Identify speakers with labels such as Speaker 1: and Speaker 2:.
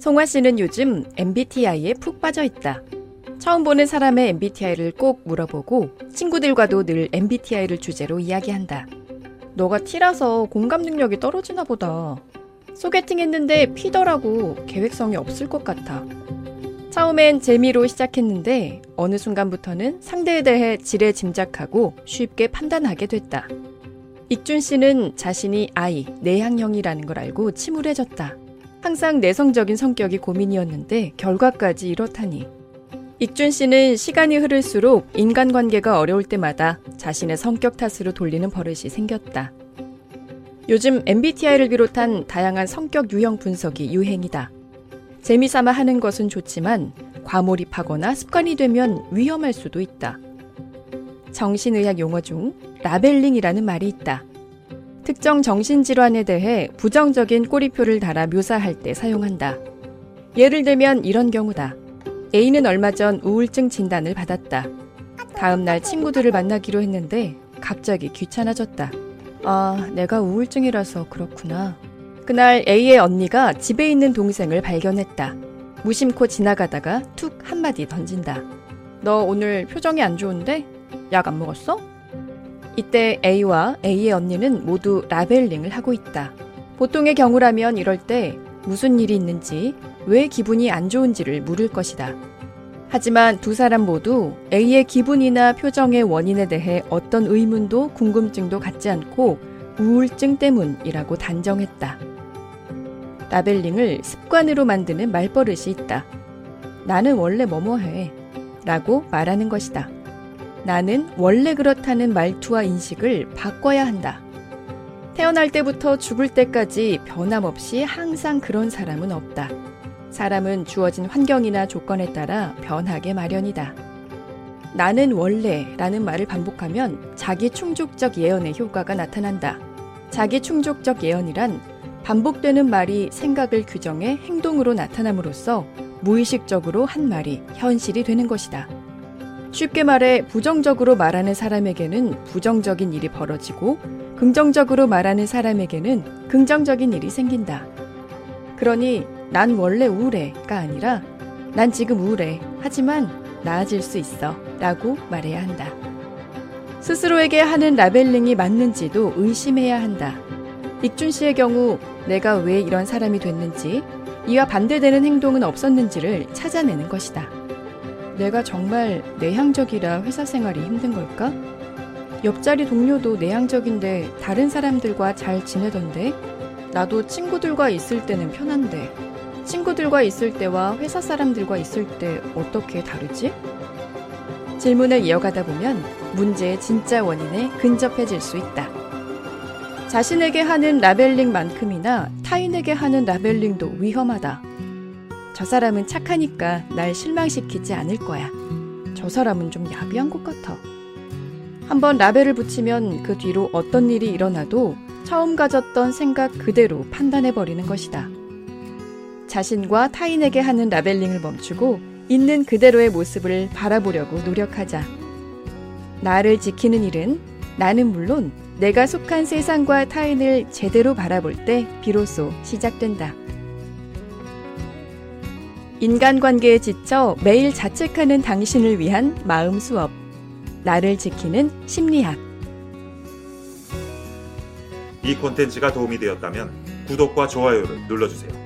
Speaker 1: 송화 씨는 요즘 MBTI에 푹 빠져 있다. 처음 보는 사람의 MBTI를 꼭 물어보고 친구들과도 늘 MBTI를 주제로 이야기한다. 너가 T라서 공감 능력이 떨어지나 보다. 소개팅 했는데 P더라고 계획성이 없을 것 같아. 처음엔 재미로 시작했는데 어느 순간부터는 상대에 대해 지레 짐작하고 쉽게 판단하게 됐다. 익준 씨는 자신이 I, 내향형이라는 걸 알고 침울해졌다. 항상 내성적인 성격이 고민이었는데 결과까지 이렇다니. 익준 씨는 시간이 흐를수록 인간관계가 어려울 때마다 자신의 성격 탓으로 돌리는 버릇이 생겼다. 요즘 MBTI를 비롯한 다양한 성격 유형 분석이 유행이다. 재미삼아 하는 것은 좋지만 과몰입하거나 습관이 되면 위험할 수도 있다. 정신의학 용어 중 라벨링이라는 말이 있다. 특정 정신질환에 대해 부정적인 꼬리표를 달아 묘사할 때 사용한다. 예를 들면 이런 경우다. A는 얼마 전 우울증 진단을 받았다. 다음 날 친구들을 만나기로 했는데 갑자기 귀찮아졌다. 아, 내가 우울증이라서 그렇구나. 그날 A의 언니가 집에 있는 동생을 발견했다. 무심코 지나가다가 툭 한마디 던진다. 너 오늘 표정이 안 좋은데? 약 안 먹었어? 이때 A와 A의 언니는 모두 라벨링을 하고 있다. 보통의 경우라면 이럴 때 무슨 일이 있는지, 왜 기분이 안 좋은지를 물을 것이다. 하지만 두 사람 모두 A의 기분이나 표정의 원인에 대해 어떤 의문도 궁금증도 갖지 않고 우울증 때문이라고 단정했다. 라벨링을 습관으로 만드는 말버릇이 있다. 나는 원래 뭐뭐해. 라고 말하는 것이다. 나는 원래 그렇다는 말투와 인식을 바꿔야 한다. 태어날 때부터 죽을 때까지 변함없이 항상 그런 사람은 없다. 사람은 주어진 환경이나 조건에 따라 변하게 마련이다. 나는 원래 라는 말을 반복하면 자기 충족적 예언의 효과가 나타난다. 자기 충족적 예언이란 반복되는 말이 생각을 규정해 행동으로 나타남으로써 무의식적으로 한 말이 현실이 되는 것이다. 쉽게 말해 부정적으로 말하는 사람에게는 부정적인 일이 벌어지고 긍정적으로 말하는 사람에게는 긍정적인 일이 생긴다. 그러니 난 원래 우울해가 아니라 난 지금 우울해. 하지만 나아질 수 있어. 라고 말해야 한다. 스스로에게 하는 라벨링이 맞는지도 의심해야 한다. 익준 씨의 경우 내가 왜 이런 사람이 됐는지, 이와 반대되는 행동은 없었는지를 찾아내는 것이다. 내가 정말 내향적이라 회사 생활이 힘든 걸까? 옆자리 동료도 내향적인데 다른 사람들과 잘 지내던데? 나도 친구들과 있을 때는 편한데, 친구들과 있을 때와 회사 사람들과 있을 때 어떻게 다르지? 질문을 이어가다 보면 문제의 진짜 원인에 근접해질 수 있다. 자신에게 하는 라벨링만큼이나 타인에게 하는 라벨링도 위험하다. 저 사람은 착하니까 날 실망시키지 않을 거야. 저 사람은 좀 야비한 것 같아. 한번 라벨을 붙이면 그 뒤로 어떤 일이 일어나도 처음 가졌던 생각 그대로 판단해버리는 것이다. 자신과 타인에게 하는 라벨링을 멈추고 있는 그대로의 모습을 바라보려고 노력하자. 나를 지키는 일은 나는 물론 내가 속한 세상과 타인을 제대로 바라볼 때 비로소 시작된다. 인간관계에 지쳐 매일 자책하는 당신을 위한 마음 수업. 나를 지키는 심리학.
Speaker 2: 이 콘텐츠가 도움이 되었다면 구독과 좋아요를 눌러주세요.